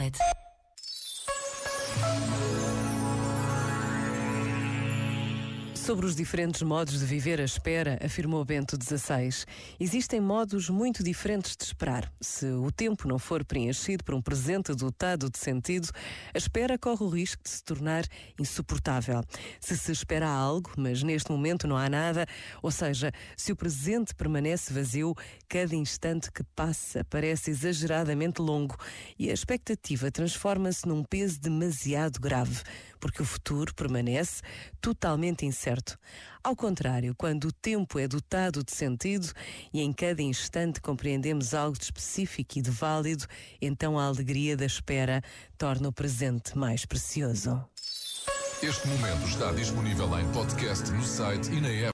chocolate. Sobre os diferentes modos de viver a espera, afirmou Bento XVI, existem modos muito diferentes de esperar. Se o tempo não for preenchido por um presente dotado de sentido, a espera corre o risco de se tornar insuportável. Se se espera algo, mas neste momento não há nada, ou seja, se o presente permanece vazio, cada instante que passa parece exageradamente longo e a expectativa transforma-se num peso demasiado grave, porque o futuro permanece totalmente incerto Ao contrário, quando o tempo é dotado de sentido e em cada instante compreendemos algo de específico e de válido, então a alegria da espera torna o presente mais precioso. Este momento está disponível em podcast no site e na app.